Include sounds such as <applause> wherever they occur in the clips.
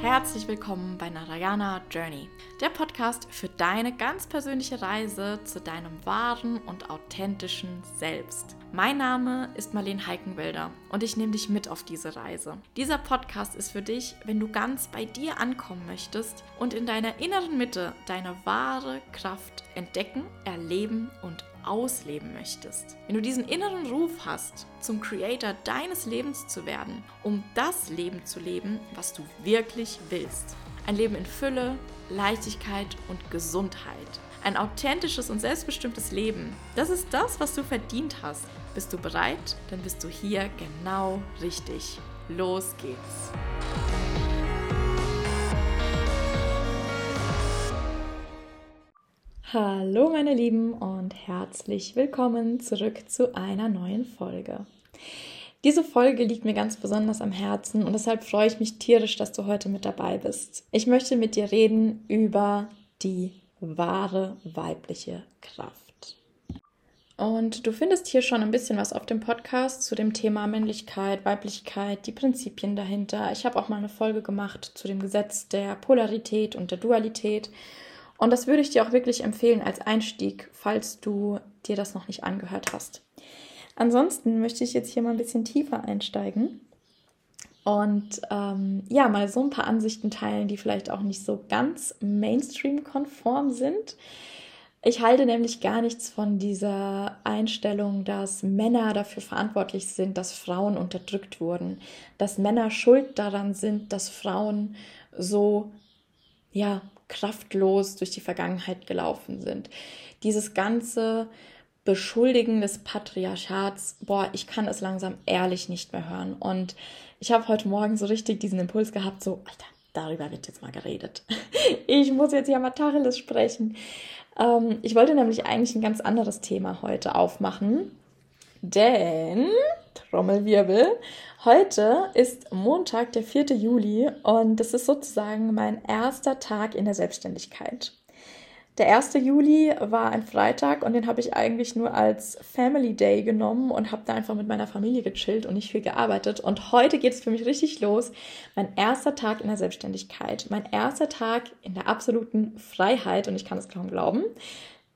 Herzlich willkommen bei Narayana Journey, der Podcast für deine ganz persönliche Reise zu deinem wahren und authentischen Selbst. Mein Name ist Marlene Heikenwälder und ich nehme dich mit auf diese Reise. Dieser Podcast ist für dich, wenn du ganz bei dir ankommen möchtest und in deiner inneren Mitte deine wahre Kraft entdecken, erleben und ausleben möchtest, wenn du diesen inneren Ruf hast, zum Creator deines Lebens zu werden, um das Leben zu leben, was du wirklich willst. Ein Leben in Fülle, Leichtigkeit und Gesundheit. Ein authentisches und selbstbestimmtes Leben. Das ist das, was du verdient hast. Bist du bereit? Dann bist du hier genau richtig. Los geht's. Hallo meine Lieben und herzlich willkommen zurück zu einer neuen Folge. Diese Folge liegt mir ganz besonders am Herzen und deshalb freue ich mich tierisch, dass du heute mit dabei bist. Ich möchte mit dir reden über die wahre weibliche Kraft. Und du findest hier schon ein bisschen was auf dem Podcast zu dem Thema Männlichkeit, Weiblichkeit, die Prinzipien dahinter. Ich habe auch mal eine Folge gemacht zu dem Gesetz der Polarität und der Dualität. Und das würde ich dir auch wirklich empfehlen als Einstieg, falls du dir das noch nicht angehört hast. Ansonsten möchte ich jetzt hier mal ein bisschen tiefer einsteigen und ähm, ja, mal so ein paar Ansichten teilen, die vielleicht auch nicht so ganz Mainstream-konform sind. Ich halte nämlich gar nichts von dieser Einstellung, dass Männer dafür verantwortlich sind, dass Frauen unterdrückt wurden, dass Männer schuld daran sind, dass Frauen so ja kraftlos durch die Vergangenheit gelaufen sind. Dieses ganze Beschuldigen des Patriarchats, boah, ich kann es langsam ehrlich nicht mehr hören. Und ich habe heute Morgen so richtig diesen Impuls gehabt, so, Alter, darüber wird jetzt mal geredet. <laughs> Ich muss jetzt ja mal Tacheles sprechen. Ähm, ich wollte nämlich eigentlich ein ganz anderes Thema heute aufmachen. Denn, Trommelwirbel, Heute ist Montag, der 4. Juli und das ist sozusagen mein erster Tag in der Selbstständigkeit. Der 1. Juli war ein Freitag und den habe ich eigentlich nur als Family Day genommen und habe da einfach mit meiner Familie gechillt und nicht viel gearbeitet. Und heute geht es für mich richtig los. Mein erster Tag in der Selbstständigkeit, mein erster Tag in der absoluten Freiheit und ich kann es kaum glauben.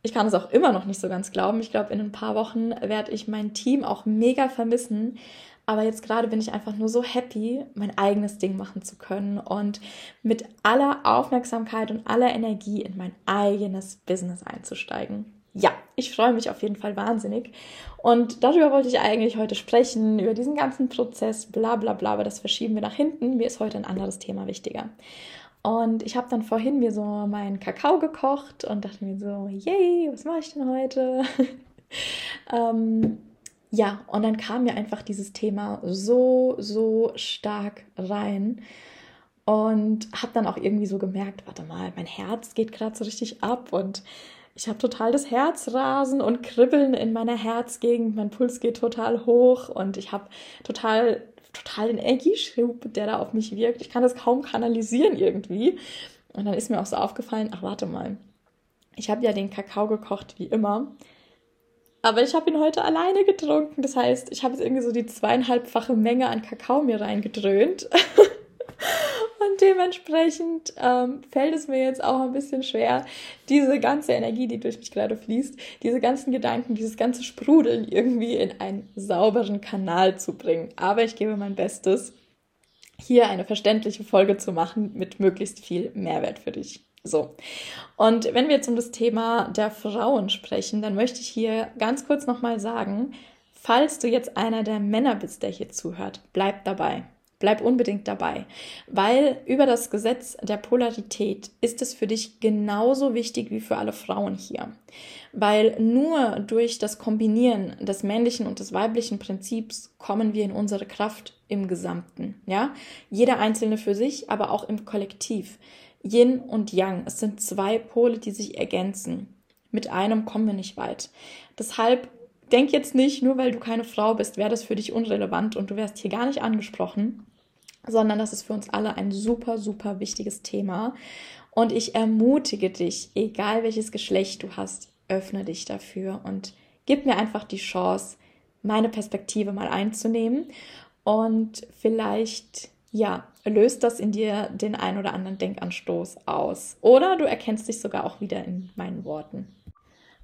Ich kann es auch immer noch nicht so ganz glauben. Ich glaube, in ein paar Wochen werde ich mein Team auch mega vermissen, aber jetzt gerade bin ich einfach nur so happy, mein eigenes Ding machen zu können und mit aller Aufmerksamkeit und aller Energie in mein eigenes Business einzusteigen. Ja, ich freue mich auf jeden Fall wahnsinnig. Und darüber wollte ich eigentlich heute sprechen, über diesen ganzen Prozess, bla bla bla, aber das verschieben wir nach hinten. Mir ist heute ein anderes Thema wichtiger. Und ich habe dann vorhin mir so meinen Kakao gekocht und dachte mir so, yay, was mache ich denn heute? <laughs> ähm, ja, und dann kam mir einfach dieses Thema so, so stark rein und habe dann auch irgendwie so gemerkt, warte mal, mein Herz geht gerade so richtig ab und ich habe total das Herzrasen und Kribbeln in meiner Herzgegend, mein Puls geht total hoch und ich habe total, total den Energieschub, der da auf mich wirkt. Ich kann das kaum kanalisieren irgendwie. Und dann ist mir auch so aufgefallen, ach warte mal, ich habe ja den Kakao gekocht wie immer aber ich habe ihn heute alleine getrunken. Das heißt, ich habe jetzt irgendwie so die zweieinhalbfache Menge an Kakao mir reingedröhnt. <laughs> Und dementsprechend ähm, fällt es mir jetzt auch ein bisschen schwer, diese ganze Energie, die durch mich gerade fließt, diese ganzen Gedanken, dieses ganze Sprudeln irgendwie in einen sauberen Kanal zu bringen. Aber ich gebe mein Bestes, hier eine verständliche Folge zu machen mit möglichst viel Mehrwert für dich. So. Und wenn wir jetzt um das Thema der Frauen sprechen, dann möchte ich hier ganz kurz nochmal sagen, falls du jetzt einer der Männer bist, der hier zuhört, bleib dabei. Bleib unbedingt dabei, weil über das Gesetz der Polarität ist es für dich genauso wichtig wie für alle Frauen hier. Weil nur durch das Kombinieren des männlichen und des weiblichen Prinzips kommen wir in unsere Kraft im Gesamten, ja? Jeder einzelne für sich, aber auch im Kollektiv. Yin und Yang. Es sind zwei Pole, die sich ergänzen. Mit einem kommen wir nicht weit. Deshalb denk jetzt nicht, nur weil du keine Frau bist, wäre das für dich unrelevant und du wärst hier gar nicht angesprochen, sondern das ist für uns alle ein super, super wichtiges Thema. Und ich ermutige dich, egal welches Geschlecht du hast, öffne dich dafür und gib mir einfach die Chance, meine Perspektive mal einzunehmen und vielleicht ja, löst das in dir den ein oder anderen Denkanstoß aus. Oder du erkennst dich sogar auch wieder in meinen Worten.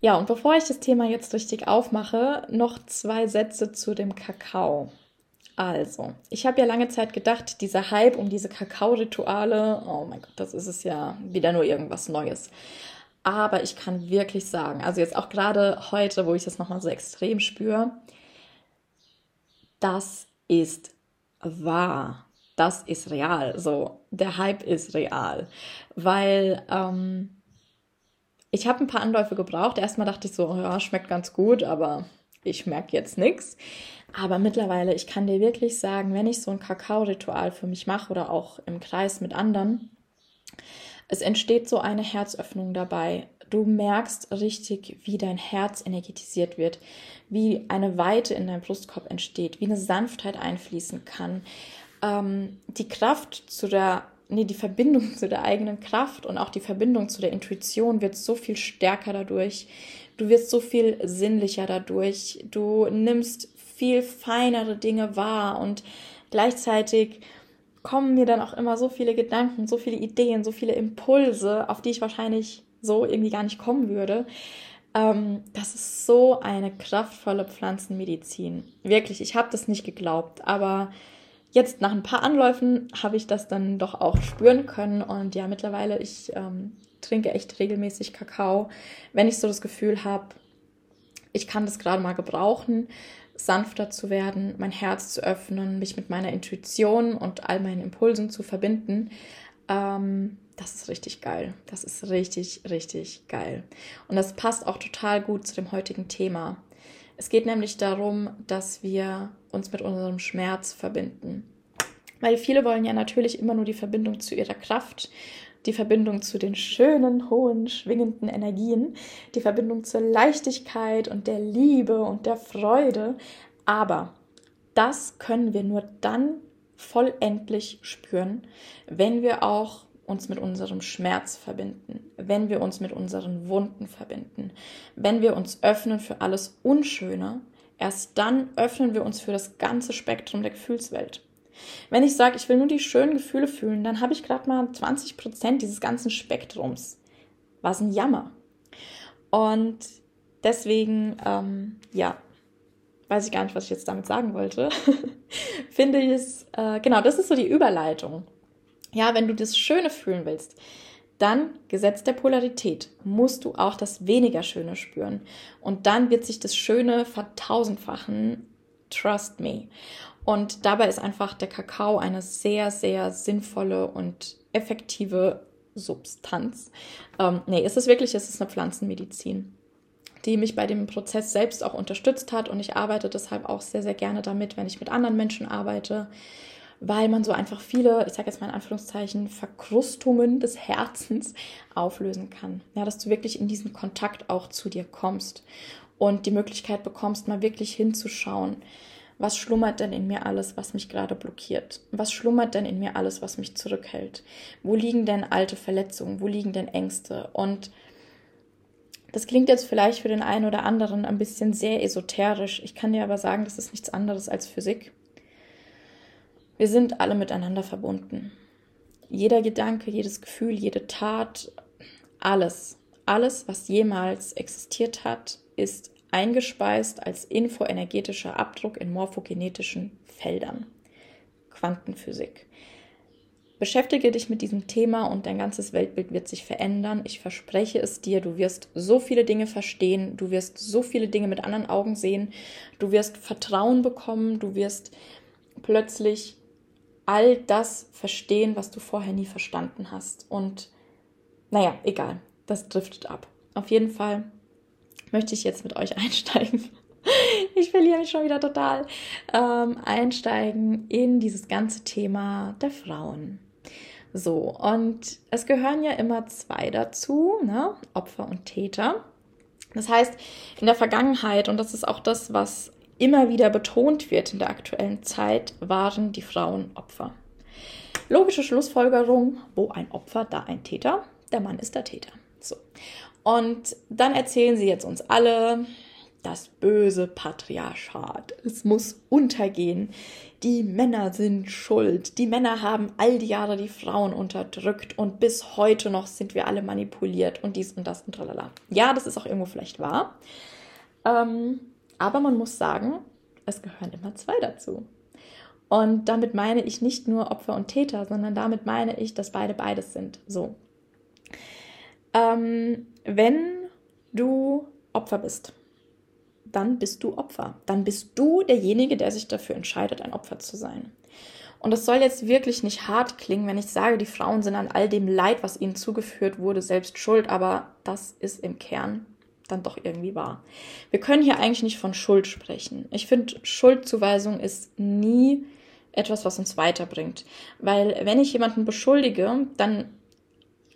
Ja, und bevor ich das Thema jetzt richtig aufmache, noch zwei Sätze zu dem Kakao. Also, ich habe ja lange Zeit gedacht, dieser Hype um diese Kakao-Rituale, oh mein Gott, das ist es ja wieder nur irgendwas Neues. Aber ich kann wirklich sagen, also jetzt auch gerade heute, wo ich das nochmal so extrem spüre, das ist wahr das ist real. So, der Hype ist real. Weil ähm, ich habe ein paar Anläufe gebraucht. Erstmal dachte ich so, ja, schmeckt ganz gut, aber ich merke jetzt nichts. Aber mittlerweile, ich kann dir wirklich sagen, wenn ich so ein Kakao-Ritual für mich mache oder auch im Kreis mit anderen, es entsteht so eine Herzöffnung dabei. Du merkst richtig, wie dein Herz energetisiert wird, wie eine Weite in deinem Brustkorb entsteht, wie eine Sanftheit einfließen kann, ähm, die Kraft zu der, nee, die Verbindung <laughs> zu der eigenen Kraft und auch die Verbindung zu der Intuition wird so viel stärker dadurch. Du wirst so viel sinnlicher dadurch. Du nimmst viel feinere Dinge wahr und gleichzeitig kommen mir dann auch immer so viele Gedanken, so viele Ideen, so viele Impulse, auf die ich wahrscheinlich so irgendwie gar nicht kommen würde. Ähm, das ist so eine kraftvolle Pflanzenmedizin. Wirklich, ich habe das nicht geglaubt, aber jetzt nach ein paar Anläufen habe ich das dann doch auch spüren können. Und ja, mittlerweile, ich ähm, trinke echt regelmäßig Kakao, wenn ich so das Gefühl habe, ich kann das gerade mal gebrauchen, sanfter zu werden, mein Herz zu öffnen, mich mit meiner Intuition und all meinen Impulsen zu verbinden. Ähm, das ist richtig geil. Das ist richtig, richtig geil. Und das passt auch total gut zu dem heutigen Thema. Es geht nämlich darum, dass wir uns mit unserem Schmerz verbinden. Weil viele wollen ja natürlich immer nur die Verbindung zu ihrer Kraft, die Verbindung zu den schönen, hohen, schwingenden Energien, die Verbindung zur Leichtigkeit und der Liebe und der Freude. Aber das können wir nur dann vollendlich spüren, wenn wir auch uns mit unserem Schmerz verbinden, wenn wir uns mit unseren Wunden verbinden, wenn wir uns öffnen für alles Unschöne, erst dann öffnen wir uns für das ganze Spektrum der Gefühlswelt. Wenn ich sage, ich will nur die schönen Gefühle fühlen, dann habe ich gerade mal 20 Prozent dieses ganzen Spektrums. Was ein Jammer. Und deswegen, ähm, ja, weiß ich gar nicht, was ich jetzt damit sagen wollte. <laughs> Finde ich es, äh, genau, das ist so die Überleitung. Ja, wenn du das Schöne fühlen willst, dann Gesetz der Polarität, musst du auch das weniger Schöne spüren. Und dann wird sich das Schöne vertausendfachen. Trust me. Und dabei ist einfach der Kakao eine sehr, sehr sinnvolle und effektive Substanz. Ähm, nee, ist es wirklich, es ist eine Pflanzenmedizin, die mich bei dem Prozess selbst auch unterstützt hat. Und ich arbeite deshalb auch sehr, sehr gerne damit, wenn ich mit anderen Menschen arbeite weil man so einfach viele, ich sage jetzt mal in Anführungszeichen, Verkrustungen des Herzens auflösen kann. Ja, dass du wirklich in diesen Kontakt auch zu dir kommst und die Möglichkeit bekommst, mal wirklich hinzuschauen. Was schlummert denn in mir alles, was mich gerade blockiert? Was schlummert denn in mir alles, was mich zurückhält? Wo liegen denn alte Verletzungen? Wo liegen denn Ängste? Und das klingt jetzt vielleicht für den einen oder anderen ein bisschen sehr esoterisch. Ich kann dir aber sagen, das ist nichts anderes als Physik. Wir sind alle miteinander verbunden. Jeder Gedanke, jedes Gefühl, jede Tat, alles, alles, was jemals existiert hat, ist eingespeist als infoenergetischer Abdruck in morphogenetischen Feldern. Quantenphysik. Beschäftige dich mit diesem Thema und dein ganzes Weltbild wird sich verändern. Ich verspreche es dir, du wirst so viele Dinge verstehen, du wirst so viele Dinge mit anderen Augen sehen, du wirst Vertrauen bekommen, du wirst plötzlich all das verstehen, was du vorher nie verstanden hast. Und naja, egal, das driftet ab. Auf jeden Fall möchte ich jetzt mit euch <laughs> einsteigen. Ich verliere mich schon wieder total. Ähm, einsteigen in dieses ganze Thema der Frauen. So, und es gehören ja immer zwei dazu, ne? Opfer und Täter. Das heißt, in der Vergangenheit, und das ist auch das, was immer wieder betont wird in der aktuellen Zeit, waren die Frauen Opfer. Logische Schlussfolgerung, wo ein Opfer, da ein Täter, der Mann ist der Täter. So. Und dann erzählen sie jetzt uns alle, das böse Patriarchat. Es muss untergehen. Die Männer sind schuld. Die Männer haben all die Jahre die Frauen unterdrückt und bis heute noch sind wir alle manipuliert und dies und das und tralala. Ja, das ist auch irgendwo vielleicht wahr. Ähm, aber man muss sagen, es gehören immer zwei dazu. Und damit meine ich nicht nur Opfer und Täter, sondern damit meine ich, dass beide beides sind. So. Ähm, wenn du Opfer bist, dann bist du Opfer. Dann bist du derjenige, der sich dafür entscheidet, ein Opfer zu sein. Und es soll jetzt wirklich nicht hart klingen, wenn ich sage, die Frauen sind an all dem Leid, was ihnen zugeführt wurde, selbst schuld, aber das ist im Kern dann doch irgendwie wahr. Wir können hier eigentlich nicht von Schuld sprechen. Ich finde, Schuldzuweisung ist nie etwas, was uns weiterbringt. Weil wenn ich jemanden beschuldige, dann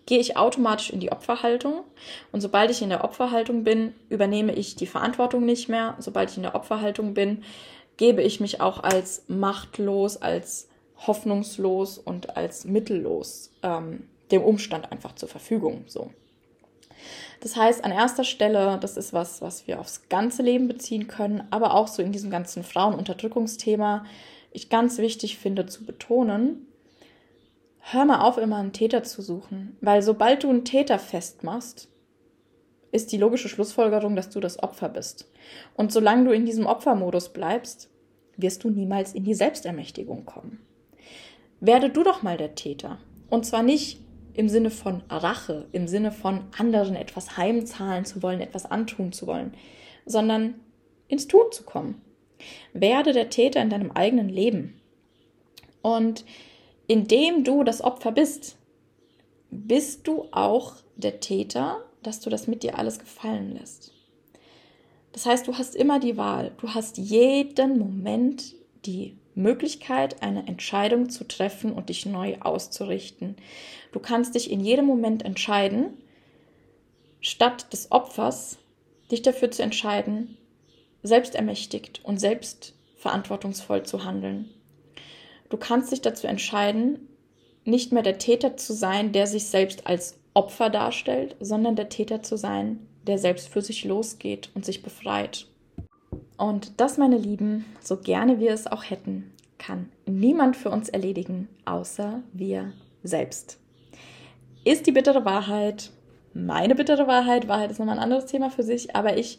gehe ich automatisch in die Opferhaltung. Und sobald ich in der Opferhaltung bin, übernehme ich die Verantwortung nicht mehr. Sobald ich in der Opferhaltung bin, gebe ich mich auch als machtlos, als hoffnungslos und als mittellos ähm, dem Umstand einfach zur Verfügung. So. Das heißt, an erster Stelle, das ist was, was wir aufs ganze Leben beziehen können, aber auch so in diesem ganzen Frauenunterdrückungsthema, ich ganz wichtig finde zu betonen, hör mal auf, immer einen Täter zu suchen. Weil sobald du einen Täter festmachst, ist die logische Schlussfolgerung, dass du das Opfer bist. Und solange du in diesem Opfermodus bleibst, wirst du niemals in die Selbstermächtigung kommen. Werde du doch mal der Täter. Und zwar nicht im Sinne von Rache, im Sinne von anderen etwas heimzahlen zu wollen, etwas antun zu wollen, sondern ins Tun zu kommen. Werde der Täter in deinem eigenen Leben. Und indem du das Opfer bist, bist du auch der Täter, dass du das mit dir alles gefallen lässt. Das heißt, du hast immer die Wahl. Du hast jeden Moment die Möglichkeit, eine Entscheidung zu treffen und dich neu auszurichten. Du kannst dich in jedem Moment entscheiden, statt des Opfers, dich dafür zu entscheiden, selbstermächtigt und selbstverantwortungsvoll zu handeln. Du kannst dich dazu entscheiden, nicht mehr der Täter zu sein, der sich selbst als Opfer darstellt, sondern der Täter zu sein, der selbst für sich losgeht und sich befreit. Und das, meine Lieben, so gerne wir es auch hätten, kann niemand für uns erledigen, außer wir selbst. Ist die bittere Wahrheit meine bittere Wahrheit? Wahrheit ist nochmal ein anderes Thema für sich, aber ich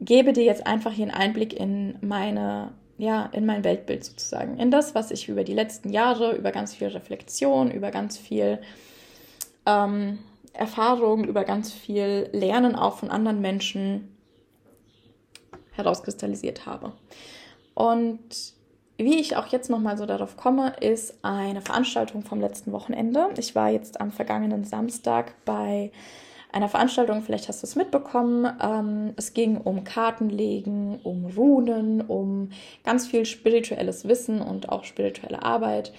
gebe dir jetzt einfach hier einen Einblick in meine ja, in mein Weltbild sozusagen, in das, was ich über die letzten Jahre, über ganz viel Reflexion, über ganz viel ähm, Erfahrung, über ganz viel Lernen auch von anderen Menschen herauskristallisiert habe. Und wie ich auch jetzt nochmal so darauf komme, ist eine Veranstaltung vom letzten Wochenende. Ich war jetzt am vergangenen Samstag bei einer Veranstaltung, vielleicht hast du es mitbekommen. Ähm, es ging um Kartenlegen, um Runen, um ganz viel spirituelles Wissen und auch spirituelle Arbeit.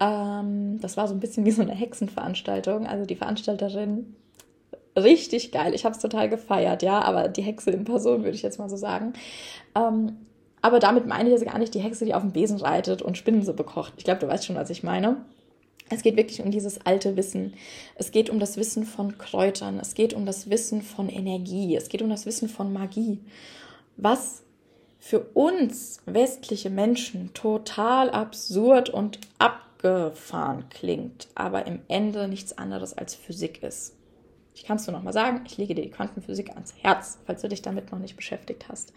Ähm, das war so ein bisschen wie so eine Hexenveranstaltung. Also die Veranstalterin, richtig geil. Ich habe es total gefeiert, ja, aber die Hexe in Person würde ich jetzt mal so sagen. Ähm, aber damit meine ich jetzt gar nicht die Hexe, die auf dem Besen reitet und Spinnensuppe kocht. Ich glaube, du weißt schon, was ich meine. Es geht wirklich um dieses alte Wissen. Es geht um das Wissen von Kräutern. Es geht um das Wissen von Energie. Es geht um das Wissen von Magie. Was für uns westliche Menschen total absurd und abgefahren klingt, aber im Ende nichts anderes als Physik ist. Ich kann es nur noch mal sagen, ich lege dir die Quantenphysik ans Herz, falls du dich damit noch nicht beschäftigt hast.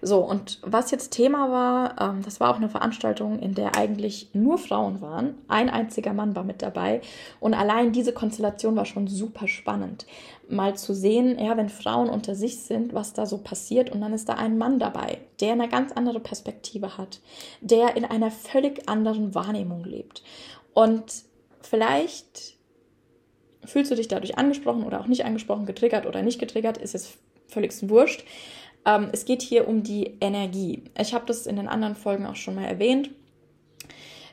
So, und was jetzt Thema war, ähm, das war auch eine Veranstaltung, in der eigentlich nur Frauen waren. Ein einziger Mann war mit dabei. Und allein diese Konstellation war schon super spannend. Mal zu sehen, ja, wenn Frauen unter sich sind, was da so passiert. Und dann ist da ein Mann dabei, der eine ganz andere Perspektive hat, der in einer völlig anderen Wahrnehmung lebt. Und vielleicht fühlst du dich dadurch angesprochen oder auch nicht angesprochen, getriggert oder nicht getriggert, ist es völlig wurscht. Ähm, es geht hier um die Energie. Ich habe das in den anderen Folgen auch schon mal erwähnt.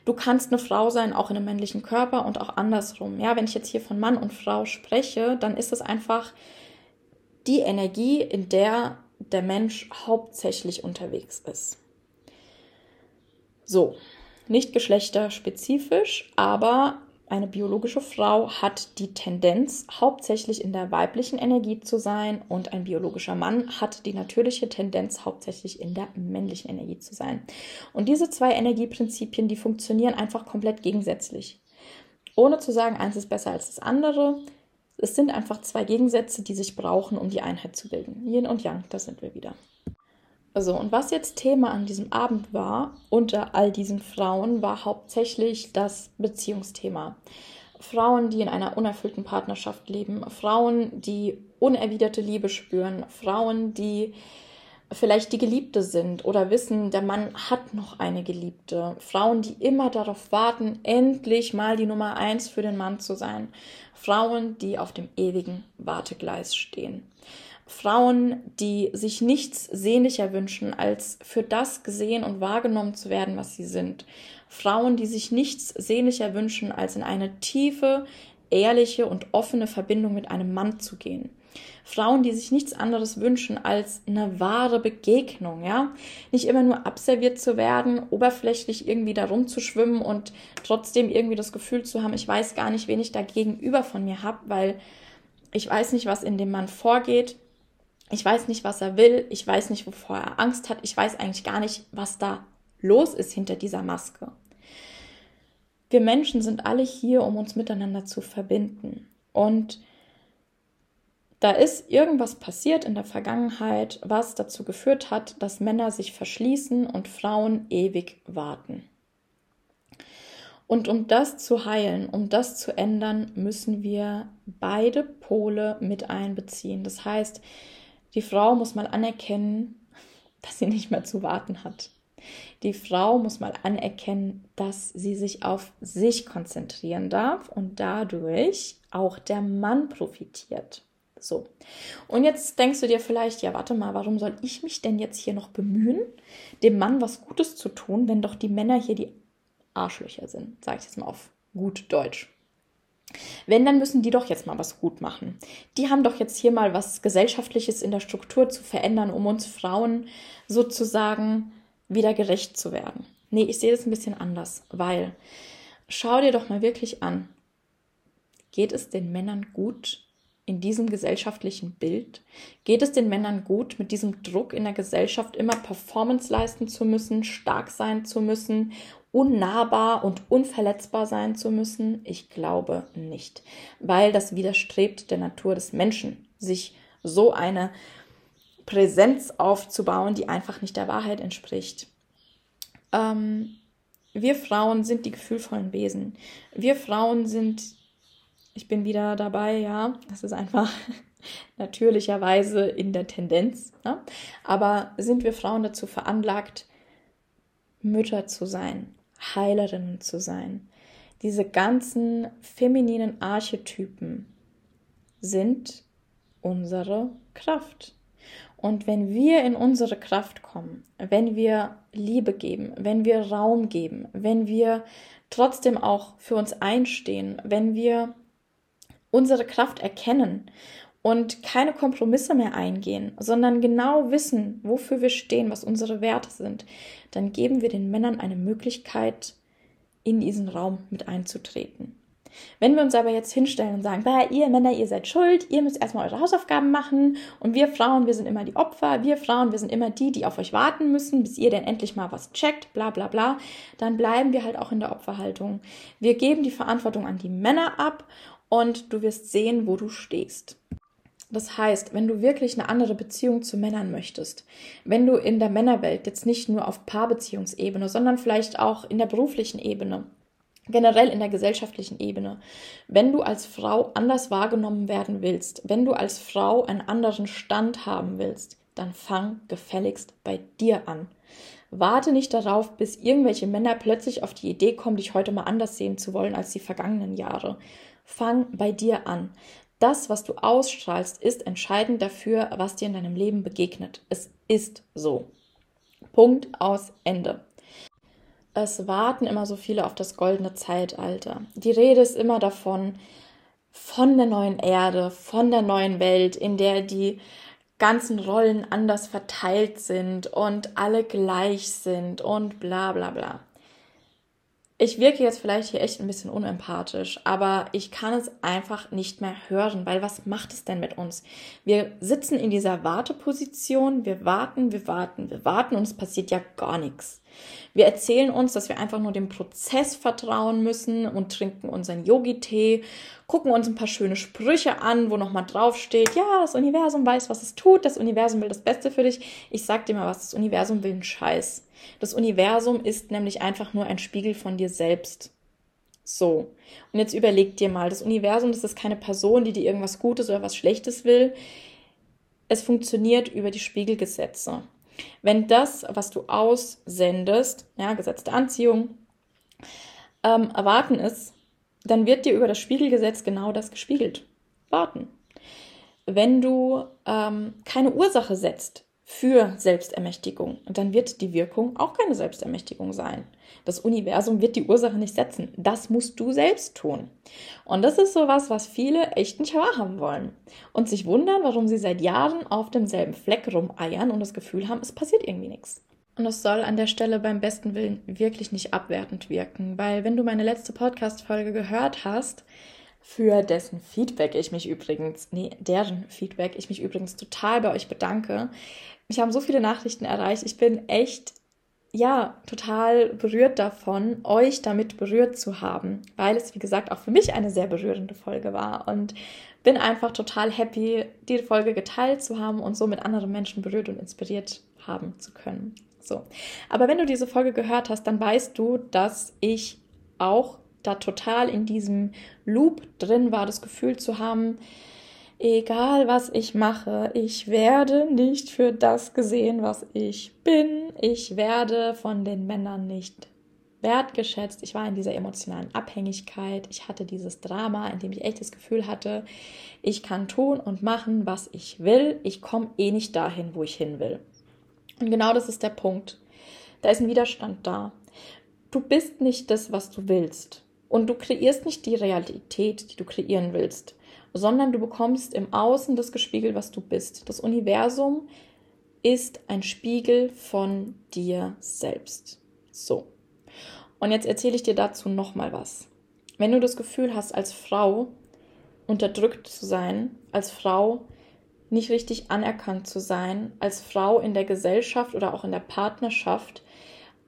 Du kannst eine Frau sein, auch in einem männlichen Körper und auch andersrum. Ja, wenn ich jetzt hier von Mann und Frau spreche, dann ist es einfach die Energie, in der der Mensch hauptsächlich unterwegs ist. So, nicht geschlechterspezifisch, aber eine biologische Frau hat die Tendenz, hauptsächlich in der weiblichen Energie zu sein und ein biologischer Mann hat die natürliche Tendenz, hauptsächlich in der männlichen Energie zu sein. Und diese zwei Energieprinzipien, die funktionieren einfach komplett gegensätzlich. Ohne zu sagen, eins ist besser als das andere. Es sind einfach zwei Gegensätze, die sich brauchen, um die Einheit zu bilden. Yin und Yang, da sind wir wieder. So, und was jetzt Thema an diesem Abend war, unter all diesen Frauen, war hauptsächlich das Beziehungsthema. Frauen, die in einer unerfüllten Partnerschaft leben, Frauen, die unerwiderte Liebe spüren, Frauen, die vielleicht die Geliebte sind oder wissen, der Mann hat noch eine Geliebte, Frauen, die immer darauf warten, endlich mal die Nummer eins für den Mann zu sein, Frauen, die auf dem ewigen Wartegleis stehen. Frauen, die sich nichts sehnlicher wünschen, als für das gesehen und wahrgenommen zu werden, was sie sind. Frauen, die sich nichts sehnlicher wünschen, als in eine tiefe, ehrliche und offene Verbindung mit einem Mann zu gehen. Frauen, die sich nichts anderes wünschen als eine wahre Begegnung, ja. Nicht immer nur abserviert zu werden, oberflächlich irgendwie da rumzuschwimmen und trotzdem irgendwie das Gefühl zu haben, ich weiß gar nicht, wen ich da gegenüber von mir habe, weil ich weiß nicht, was in dem Mann vorgeht. Ich weiß nicht, was er will. Ich weiß nicht, wovor er Angst hat. Ich weiß eigentlich gar nicht, was da los ist hinter dieser Maske. Wir Menschen sind alle hier, um uns miteinander zu verbinden. Und da ist irgendwas passiert in der Vergangenheit, was dazu geführt hat, dass Männer sich verschließen und Frauen ewig warten. Und um das zu heilen, um das zu ändern, müssen wir beide Pole mit einbeziehen. Das heißt, die Frau muss mal anerkennen, <laughs> dass sie nicht mehr zu warten hat. Die Frau muss mal anerkennen, dass sie sich auf sich konzentrieren darf und dadurch auch der Mann profitiert. So. Und jetzt denkst du dir vielleicht, ja, warte mal, warum soll ich mich denn jetzt hier noch bemühen, dem Mann was Gutes zu tun, wenn doch die Männer hier die Arschlöcher sind? Sag ich jetzt mal auf gut Deutsch. Wenn, dann müssen die doch jetzt mal was gut machen. Die haben doch jetzt hier mal was Gesellschaftliches in der Struktur zu verändern, um uns Frauen sozusagen wieder gerecht zu werden. Nee, ich sehe das ein bisschen anders, weil schau dir doch mal wirklich an. Geht es den Männern gut in diesem gesellschaftlichen Bild? Geht es den Männern gut, mit diesem Druck in der Gesellschaft immer Performance leisten zu müssen, stark sein zu müssen unnahbar und unverletzbar sein zu müssen? Ich glaube nicht, weil das widerstrebt der Natur des Menschen, sich so eine Präsenz aufzubauen, die einfach nicht der Wahrheit entspricht. Ähm, wir Frauen sind die gefühlvollen Wesen. Wir Frauen sind, ich bin wieder dabei, ja, das ist einfach <laughs> natürlicherweise in der Tendenz, ne? aber sind wir Frauen dazu veranlagt, Mütter zu sein, Heilerinnen zu sein. Diese ganzen femininen Archetypen sind unsere Kraft. Und wenn wir in unsere Kraft kommen, wenn wir Liebe geben, wenn wir Raum geben, wenn wir trotzdem auch für uns einstehen, wenn wir unsere Kraft erkennen und keine Kompromisse mehr eingehen, sondern genau wissen, wofür wir stehen, was unsere Werte sind, dann geben wir den Männern eine Möglichkeit, in diesen Raum mit einzutreten. Wenn wir uns aber jetzt hinstellen und sagen, ihr Männer, ihr seid schuld, ihr müsst erstmal eure Hausaufgaben machen und wir Frauen, wir sind immer die Opfer, wir Frauen, wir sind immer die, die auf euch warten müssen, bis ihr denn endlich mal was checkt, bla bla bla, dann bleiben wir halt auch in der Opferhaltung. Wir geben die Verantwortung an die Männer ab und du wirst sehen, wo du stehst. Das heißt, wenn du wirklich eine andere Beziehung zu Männern möchtest, wenn du in der Männerwelt jetzt nicht nur auf Paarbeziehungsebene, sondern vielleicht auch in der beruflichen Ebene, generell in der gesellschaftlichen Ebene, wenn du als Frau anders wahrgenommen werden willst, wenn du als Frau einen anderen Stand haben willst, dann fang gefälligst bei dir an. Warte nicht darauf, bis irgendwelche Männer plötzlich auf die Idee kommen, dich heute mal anders sehen zu wollen als die vergangenen Jahre. Fang bei dir an. Das, was du ausstrahlst, ist entscheidend dafür, was dir in deinem Leben begegnet. Es ist so. Punkt aus Ende. Es warten immer so viele auf das goldene Zeitalter. Die Rede ist immer davon, von der neuen Erde, von der neuen Welt, in der die ganzen Rollen anders verteilt sind und alle gleich sind und bla bla bla. Ich wirke jetzt vielleicht hier echt ein bisschen unempathisch, aber ich kann es einfach nicht mehr hören, weil was macht es denn mit uns? Wir sitzen in dieser Warteposition, wir warten, wir warten, wir warten und es passiert ja gar nichts. Wir erzählen uns, dass wir einfach nur dem Prozess vertrauen müssen und trinken unseren Yogi-Tee, gucken uns ein paar schöne Sprüche an, wo nochmal draufsteht, ja, das Universum weiß, was es tut, das Universum will das Beste für dich. Ich sag dir mal was, das Universum will einen Scheiß. Das Universum ist nämlich einfach nur ein Spiegel von dir selbst. So. Und jetzt überleg dir mal, das Universum, das ist keine Person, die dir irgendwas Gutes oder was Schlechtes will. Es funktioniert über die Spiegelgesetze. Wenn das, was du aussendest, ja, Gesetz Anziehung, ähm, erwarten ist, dann wird dir über das Spiegelgesetz genau das gespiegelt. Warten. Wenn du ähm, keine Ursache setzt, für Selbstermächtigung. Und dann wird die Wirkung auch keine Selbstermächtigung sein. Das Universum wird die Ursache nicht setzen. Das musst du selbst tun. Und das ist sowas, was viele echt nicht wahrhaben wollen. Und sich wundern, warum sie seit Jahren auf demselben Fleck rumeiern und das Gefühl haben, es passiert irgendwie nichts. Und es soll an der Stelle beim besten Willen wirklich nicht abwertend wirken, weil wenn du meine letzte Podcast-Folge gehört hast, für dessen Feedback ich mich übrigens, nee, deren Feedback ich mich übrigens total bei euch bedanke, mich haben so viele Nachrichten erreicht. Ich bin echt, ja, total berührt davon, euch damit berührt zu haben, weil es, wie gesagt, auch für mich eine sehr berührende Folge war und bin einfach total happy, die Folge geteilt zu haben und so mit anderen Menschen berührt und inspiriert haben zu können. So. Aber wenn du diese Folge gehört hast, dann weißt du, dass ich auch da total in diesem Loop drin war, das Gefühl zu haben, egal was ich mache, ich werde nicht für das gesehen, was ich bin. Ich werde von den Männern nicht wertgeschätzt. Ich war in dieser emotionalen Abhängigkeit. Ich hatte dieses Drama, in dem ich echt das Gefühl hatte, ich kann tun und machen, was ich will. Ich komme eh nicht dahin, wo ich hin will. Und genau das ist der Punkt. Da ist ein Widerstand da. Du bist nicht das, was du willst. Und du kreierst nicht die Realität, die du kreieren willst sondern du bekommst im Außen das gespiegelt, was du bist. Das Universum ist ein Spiegel von dir selbst. So. Und jetzt erzähle ich dir dazu nochmal was. Wenn du das Gefühl hast, als Frau unterdrückt zu sein, als Frau nicht richtig anerkannt zu sein, als Frau in der Gesellschaft oder auch in der Partnerschaft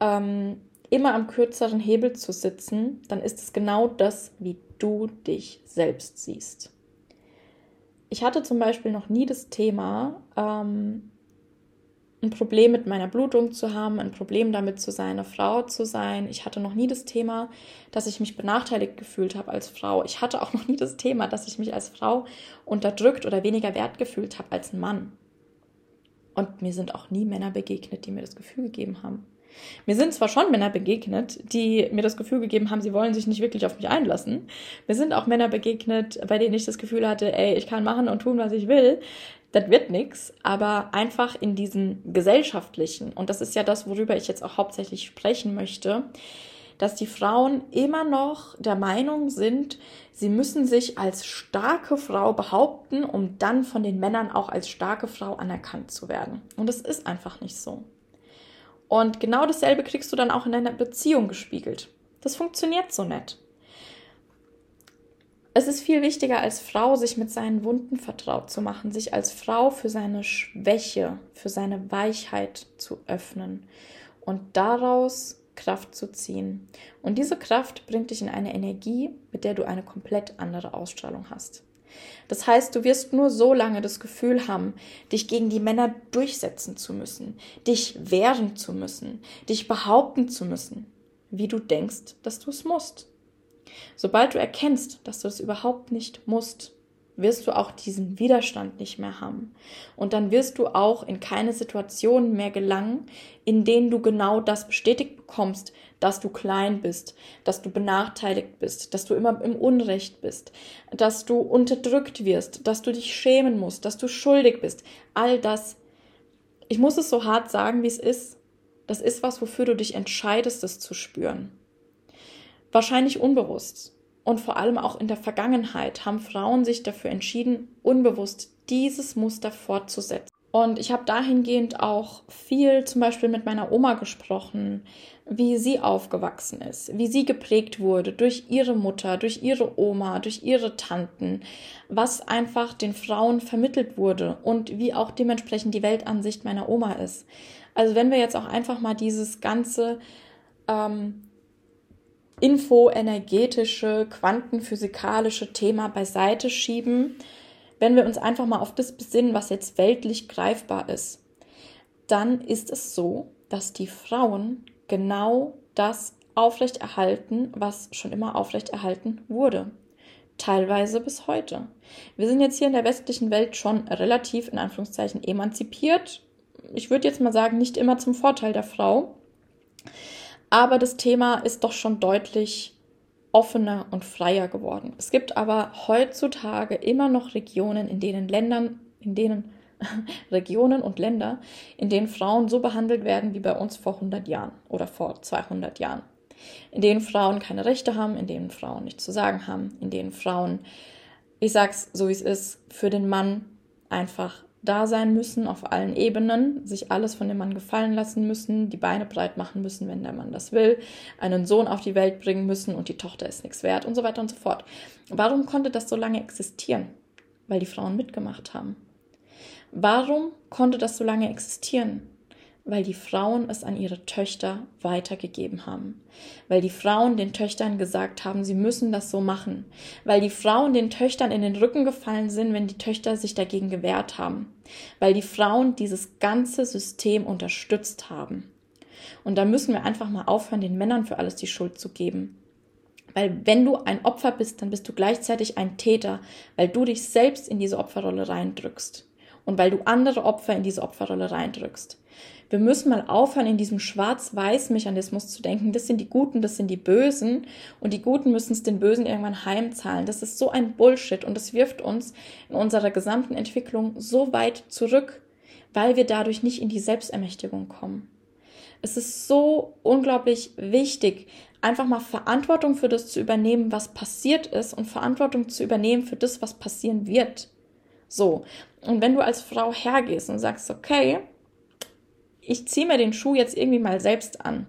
ähm, immer am kürzeren Hebel zu sitzen, dann ist es genau das, wie du dich selbst siehst ich hatte zum Beispiel noch nie das Thema, ähm, ein Problem mit meiner Blutung zu haben, ein Problem damit zu sein, eine Frau zu sein. Ich hatte noch nie das Thema, dass ich mich benachteiligt gefühlt habe als Frau. Ich hatte auch <laughs> noch nie das Thema, dass ich mich als Frau unterdrückt oder weniger wert gefühlt habe als ein Mann. Und mir sind auch nie Männer begegnet, die mir das Gefühl gegeben haben. Mir sind zwar schon Männer begegnet, die mir das Gefühl gegeben haben, sie wollen sich nicht wirklich auf mich einlassen. Mir sind auch Männer begegnet, bei denen ich das Gefühl hatte, ey, ich kann machen und tun, was ich will. Das wird nichts, aber einfach in diesem gesellschaftlichen, und das ist ja das, worüber ich jetzt auch hauptsächlich sprechen möchte, dass die Frauen immer noch der Meinung sind, sie müssen sich als starke Frau behaupten, um dann von den Männern auch als starke Frau anerkannt zu werden. Und das ist einfach nicht so. Und genau dasselbe kriegst du dann auch in deiner Beziehung gespiegelt. Das funktioniert so nett. Es ist viel wichtiger als Frau, sich mit seinen Wunden vertraut zu machen, sich als Frau für seine Schwäche, für seine Weichheit zu öffnen und daraus Kraft zu ziehen. Und diese Kraft bringt dich in eine Energie, mit der du eine komplett andere Ausstrahlung hast. Das heißt, du wirst nur so lange das Gefühl haben, dich gegen die Männer durchsetzen zu müssen, dich wehren zu müssen, dich behaupten zu müssen, wie du denkst, dass du es musst. Sobald du erkennst, dass du es überhaupt nicht musst, wirst du auch diesen Widerstand nicht mehr haben. Und dann wirst du auch in keine Situationen mehr gelangen, in denen du genau das bestätigt bekommst, dass du klein bist, dass du benachteiligt bist, dass du immer im Unrecht bist, dass du unterdrückt wirst, dass du dich schämen musst, dass du schuldig bist. All das. Ich muss es so hart sagen, wie es ist. Das ist was, wofür du dich entscheidest, es zu spüren. Wahrscheinlich unbewusst. Und vor allem auch in der Vergangenheit haben Frauen sich dafür entschieden, unbewusst dieses Muster fortzusetzen. Und ich habe dahingehend auch viel zum Beispiel mit meiner Oma gesprochen, wie sie aufgewachsen ist, wie sie geprägt wurde durch ihre Mutter, durch ihre Oma, durch ihre Tanten, was einfach den Frauen vermittelt wurde und wie auch dementsprechend die Weltansicht meiner Oma ist. Also wenn wir jetzt auch einfach mal dieses ganze ähm, infoenergetische, quantenphysikalische Thema beiseite schieben, wenn wir uns einfach mal auf das besinnen, was jetzt weltlich greifbar ist, dann ist es so, dass die Frauen genau das aufrechterhalten, was schon immer aufrechterhalten wurde. Teilweise bis heute. Wir sind jetzt hier in der westlichen Welt schon relativ in Anführungszeichen emanzipiert. Ich würde jetzt mal sagen, nicht immer zum Vorteil der Frau. Aber das Thema ist doch schon deutlich offener und freier geworden. Es gibt aber heutzutage immer noch Regionen, in denen Ländern, in denen <laughs> Regionen und Länder, in denen Frauen so behandelt werden wie bei uns vor 100 Jahren oder vor 200 Jahren. In denen Frauen keine Rechte haben, in denen Frauen nichts zu sagen haben, in denen Frauen, ich sag's so wie es ist, für den Mann einfach da sein müssen auf allen Ebenen, sich alles von dem Mann gefallen lassen müssen, die Beine breit machen müssen, wenn der Mann das will, einen Sohn auf die Welt bringen müssen und die Tochter ist nichts wert und so weiter und so fort. Warum konnte das so lange existieren? Weil die Frauen mitgemacht haben. Warum konnte das so lange existieren? Weil die Frauen es an ihre Töchter weitergegeben haben, weil die Frauen den Töchtern gesagt haben, sie müssen das so machen, weil die Frauen den Töchtern in den Rücken gefallen sind, wenn die Töchter sich dagegen gewehrt haben, weil die Frauen dieses ganze System unterstützt haben. Und da müssen wir einfach mal aufhören, den Männern für alles die Schuld zu geben. Weil wenn du ein Opfer bist, dann bist du gleichzeitig ein Täter, weil du dich selbst in diese Opferrolle reindrückst und weil du andere Opfer in diese Opferrolle reindrückst. Wir müssen mal aufhören, in diesem Schwarz-Weiß-Mechanismus zu denken, das sind die Guten, das sind die Bösen und die Guten müssen es den Bösen irgendwann heimzahlen. Das ist so ein Bullshit und das wirft uns in unserer gesamten Entwicklung so weit zurück, weil wir dadurch nicht in die Selbstermächtigung kommen. Es ist so unglaublich wichtig, einfach mal Verantwortung für das zu übernehmen, was passiert ist und Verantwortung zu übernehmen für das, was passieren wird. So. Und wenn du als Frau hergehst und sagst, okay, ich ziehe mir den Schuh jetzt irgendwie mal selbst an.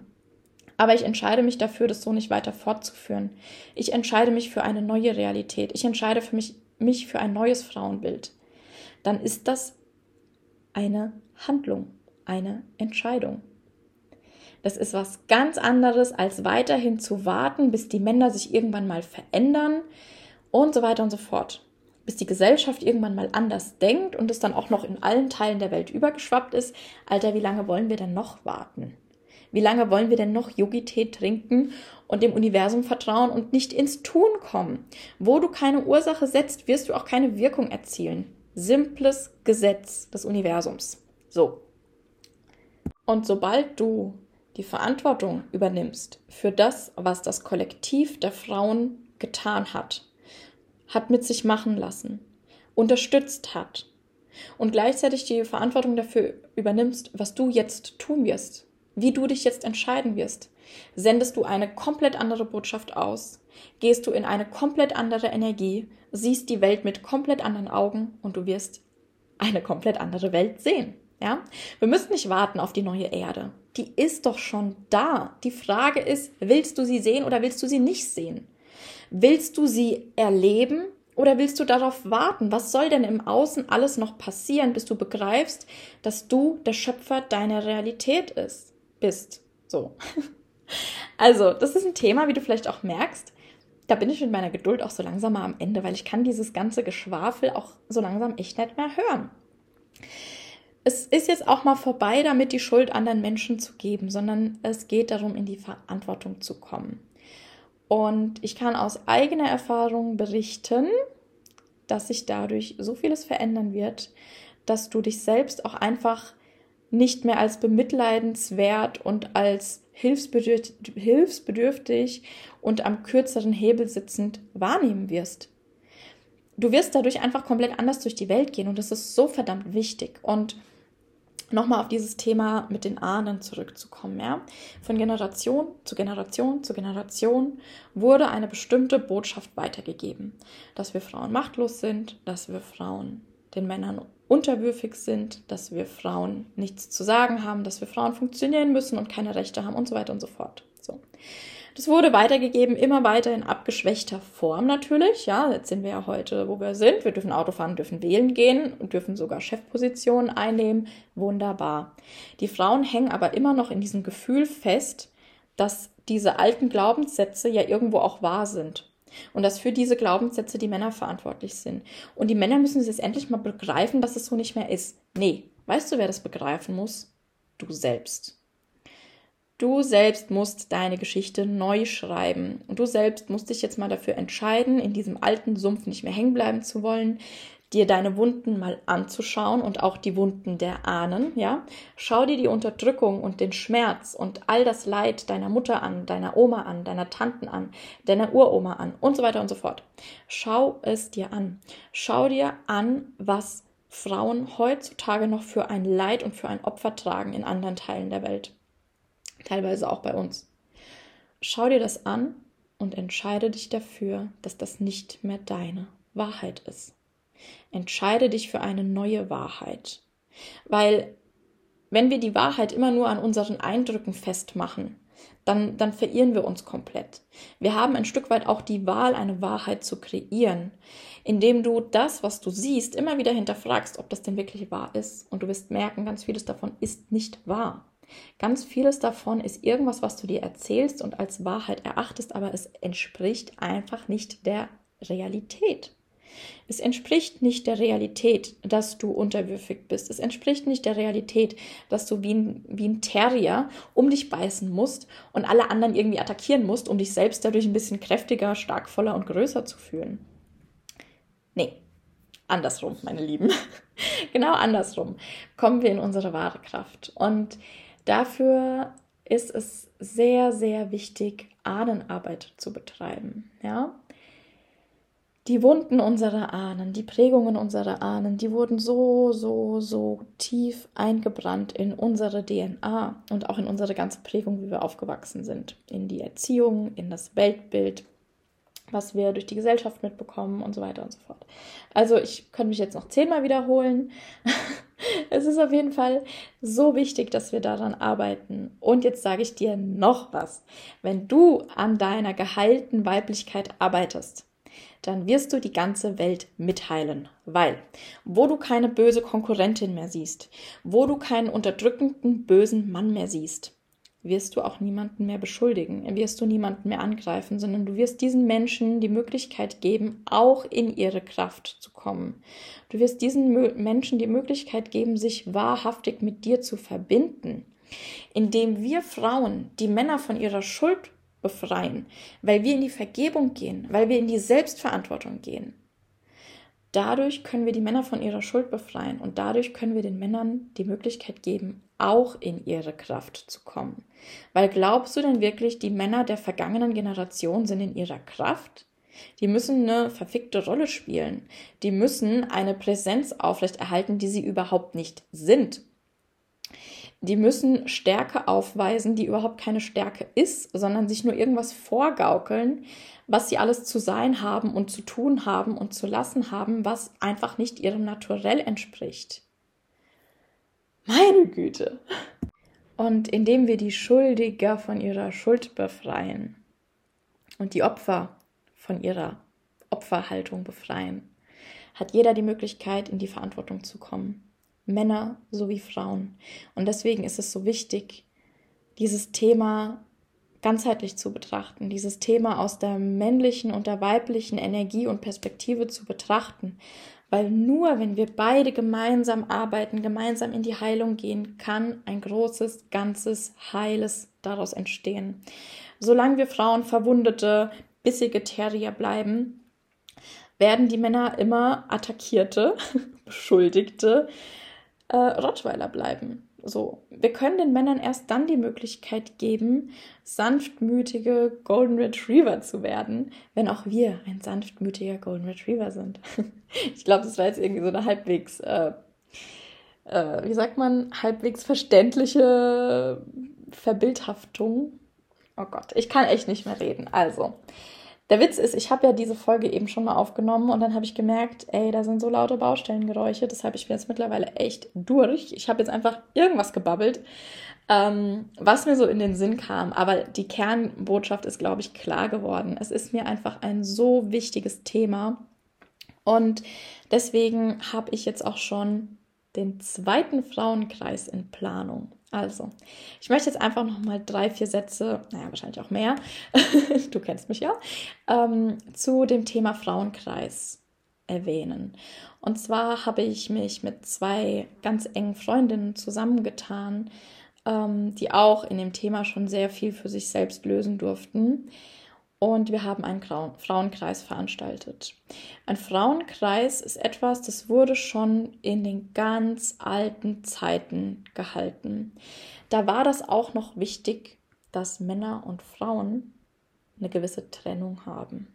Aber ich entscheide mich dafür, das so nicht weiter fortzuführen. Ich entscheide mich für eine neue Realität. Ich entscheide für mich, mich für ein neues Frauenbild. Dann ist das eine Handlung, eine Entscheidung. Das ist was ganz anderes, als weiterhin zu warten, bis die Männer sich irgendwann mal verändern und so weiter und so fort bis die Gesellschaft irgendwann mal anders denkt und es dann auch noch in allen Teilen der Welt übergeschwappt ist, Alter, wie lange wollen wir denn noch warten? Wie lange wollen wir denn noch Yogi-Tee trinken und dem Universum vertrauen und nicht ins Tun kommen? Wo du keine Ursache setzt, wirst du auch keine Wirkung erzielen. Simples Gesetz des Universums. So. Und sobald du die Verantwortung übernimmst für das, was das Kollektiv der Frauen getan hat, hat mit sich machen lassen, unterstützt hat und gleichzeitig die Verantwortung dafür übernimmst, was du jetzt tun wirst, wie du dich jetzt entscheiden wirst. Sendest du eine komplett andere Botschaft aus, gehst du in eine komplett andere Energie, siehst die Welt mit komplett anderen Augen und du wirst eine komplett andere Welt sehen. Ja? Wir müssen nicht warten auf die neue Erde. Die ist doch schon da. Die Frage ist, willst du sie sehen oder willst du sie nicht sehen? Willst du sie erleben oder willst du darauf warten? Was soll denn im Außen alles noch passieren, bis du begreifst, dass du der Schöpfer deiner Realität ist, bist? So. <laughs> Also, das ist ein Thema, wie du vielleicht auch merkst. Da bin ich mit meiner Geduld auch so langsam mal am Ende, weil ich kann dieses ganze Geschwafel auch so langsam echt nicht mehr hören. Es ist jetzt auch mal vorbei, damit die Schuld anderen Menschen zu geben, sondern es geht darum, in die Verantwortung zu kommen. Und ich kann aus eigener Erfahrung berichten, dass sich dadurch so vieles verändern wird, dass du dich selbst auch einfach nicht mehr als bemitleidenswert und als hilfsbedürftig und am kürzeren Hebel sitzend wahrnehmen wirst. Du wirst dadurch einfach komplett anders durch die Welt gehen und das ist so verdammt wichtig. Und nochmal auf dieses Thema mit den Ahnen zurückzukommen. Ja? Von Generation zu Generation zu Generation wurde eine bestimmte Botschaft weitergegeben, dass wir Frauen machtlos sind, dass wir Frauen den Männern unterwürfig sind, dass wir Frauen nichts zu sagen haben, dass wir Frauen funktionieren müssen und keine Rechte haben und so weiter und so fort. So. Das wurde weitergegeben, immer weiter in abgeschwächter Form natürlich. Ja, jetzt sind wir ja heute, wo wir sind. Wir dürfen Auto fahren, dürfen wählen gehen und dürfen sogar Chefpositionen einnehmen. Wunderbar. Die Frauen hängen aber immer noch in diesem Gefühl fest, dass diese alten Glaubenssätze ja irgendwo auch wahr sind. Und dass für diese Glaubenssätze die Männer verantwortlich sind. Und die Männer müssen jetzt endlich mal begreifen, dass es so nicht mehr ist. Nee, weißt du, wer das begreifen muss? Du selbst. Du selbst musst deine Geschichte neu schreiben. Und du selbst musst dich jetzt mal dafür entscheiden, in diesem alten Sumpf nicht mehr hängen bleiben zu wollen, dir deine Wunden mal anzuschauen und auch die Wunden der Ahnen, ja? Schau dir die Unterdrückung und den Schmerz und all das Leid deiner Mutter an, deiner Oma an, deiner Tanten an, deiner Uroma an und so weiter und so fort. Schau es dir an. Schau dir an, was Frauen heutzutage noch für ein Leid und für ein Opfer tragen in anderen Teilen der Welt teilweise auch bei uns. Schau dir das an und entscheide dich dafür, dass das nicht mehr deine Wahrheit ist. Entscheide dich für eine neue Wahrheit. Weil wenn wir die Wahrheit immer nur an unseren Eindrücken festmachen, dann, dann verirren wir uns komplett. Wir haben ein Stück weit auch die Wahl, eine Wahrheit zu kreieren, indem du das, was du siehst, immer wieder hinterfragst, ob das denn wirklich wahr ist. Und du wirst merken, ganz vieles davon ist nicht wahr. Ganz vieles davon ist irgendwas, was du dir erzählst und als Wahrheit erachtest, aber es entspricht einfach nicht der Realität. Es entspricht nicht der Realität, dass du unterwürfig bist. Es entspricht nicht der Realität, dass du wie ein, wie ein Terrier um dich beißen musst und alle anderen irgendwie attackieren musst, um dich selbst dadurch ein bisschen kräftiger, starkvoller und größer zu fühlen. Nee, andersrum, meine Lieben. <laughs> genau andersrum kommen wir in unsere wahre Kraft. Und Dafür ist es sehr, sehr wichtig, Ahnenarbeit zu betreiben. Ja? Die Wunden unserer Ahnen, die Prägungen unserer Ahnen, die wurden so, so, so tief eingebrannt in unsere DNA und auch in unsere ganze Prägung, wie wir aufgewachsen sind. In die Erziehung, in das Weltbild, was wir durch die Gesellschaft mitbekommen und so weiter und so fort. Also ich könnte mich jetzt noch zehnmal wiederholen. <laughs> es ist auf jeden Fall so wichtig, dass wir daran arbeiten. Und jetzt sage ich dir noch was. Wenn du an deiner geheilten Weiblichkeit arbeitest, dann wirst du die ganze Welt mitheilen. Weil, wo du keine böse Konkurrentin mehr siehst, wo du keinen unterdrückenden, bösen Mann mehr siehst, wirst du auch niemanden mehr beschuldigen, wirst du niemanden mehr angreifen, sondern du wirst diesen Menschen die Möglichkeit geben, auch in ihre Kraft zu kommen. Du wirst diesen Menschen die Möglichkeit geben, sich wahrhaftig mit dir zu verbinden, indem wir Frauen die Männer von ihrer Schuld befreien, weil wir in die Vergebung gehen, weil wir in die Selbstverantwortung gehen. Dadurch können wir die Männer von ihrer Schuld befreien und dadurch können wir den Männern die Möglichkeit geben, auch in ihre Kraft zu kommen. Weil glaubst du denn wirklich, die Männer der vergangenen Generation sind in ihrer Kraft? Die müssen eine verfickte Rolle spielen. Die müssen eine Präsenz aufrechterhalten, die sie überhaupt nicht sind. Die müssen Stärke aufweisen, die überhaupt keine Stärke ist, sondern sich nur irgendwas vorgaukeln, was sie alles zu sein haben und zu tun haben und zu lassen haben, was einfach nicht ihrem Naturell entspricht. Meine Güte. Und indem wir die Schuldiger von ihrer Schuld befreien und die Opfer von ihrer Opferhaltung befreien, hat jeder die Möglichkeit, in die Verantwortung zu kommen. Männer sowie Frauen. Und deswegen ist es so wichtig, dieses Thema ganzheitlich zu betrachten, dieses Thema aus der männlichen und der weiblichen Energie und Perspektive zu betrachten. Weil nur wenn wir beide gemeinsam arbeiten, gemeinsam in die Heilung gehen, kann ein großes, ganzes, heiles daraus entstehen. Solange wir Frauen verwundete, bissige Terrier bleiben, werden die Männer immer attackierte, <laughs> beschuldigte, äh, Rottweiler bleiben. So, wir können den Männern erst dann die Möglichkeit geben, sanftmütige Golden Retriever zu werden, wenn auch wir ein sanftmütiger Golden Retriever sind. <laughs> ich glaube, das war jetzt irgendwie so eine halbwegs, äh, äh, wie sagt man, halbwegs verständliche Verbildhaftung. Oh Gott, ich kann echt nicht mehr reden. Also, Der Witz ist, ich habe ja diese Folge eben schon mal aufgenommen und dann habe ich gemerkt, ey, da sind so laute Baustellengeräusche, deshalb ich bin jetzt mittlerweile echt durch. Ich habe jetzt einfach irgendwas gebabbelt, ähm, was mir so in den Sinn kam. Aber die Kernbotschaft ist, glaube ich, klar geworden. Es ist mir einfach ein so wichtiges Thema und deswegen habe ich jetzt auch schon den zweiten Frauenkreis in Planung. Also, ich möchte jetzt einfach noch mal drei, vier Sätze, naja, wahrscheinlich auch mehr, <laughs> du kennst mich ja, ähm, zu dem Thema Frauenkreis erwähnen. Und zwar habe ich mich mit zwei ganz engen Freundinnen zusammengetan, ähm, die auch in dem Thema schon sehr viel für sich selbst lösen durften. Und wir haben einen Frauenkreis veranstaltet. Ein Frauenkreis ist etwas, das wurde schon in den ganz alten Zeiten gehalten. Da war das auch noch wichtig, dass Männer und Frauen eine gewisse Trennung haben.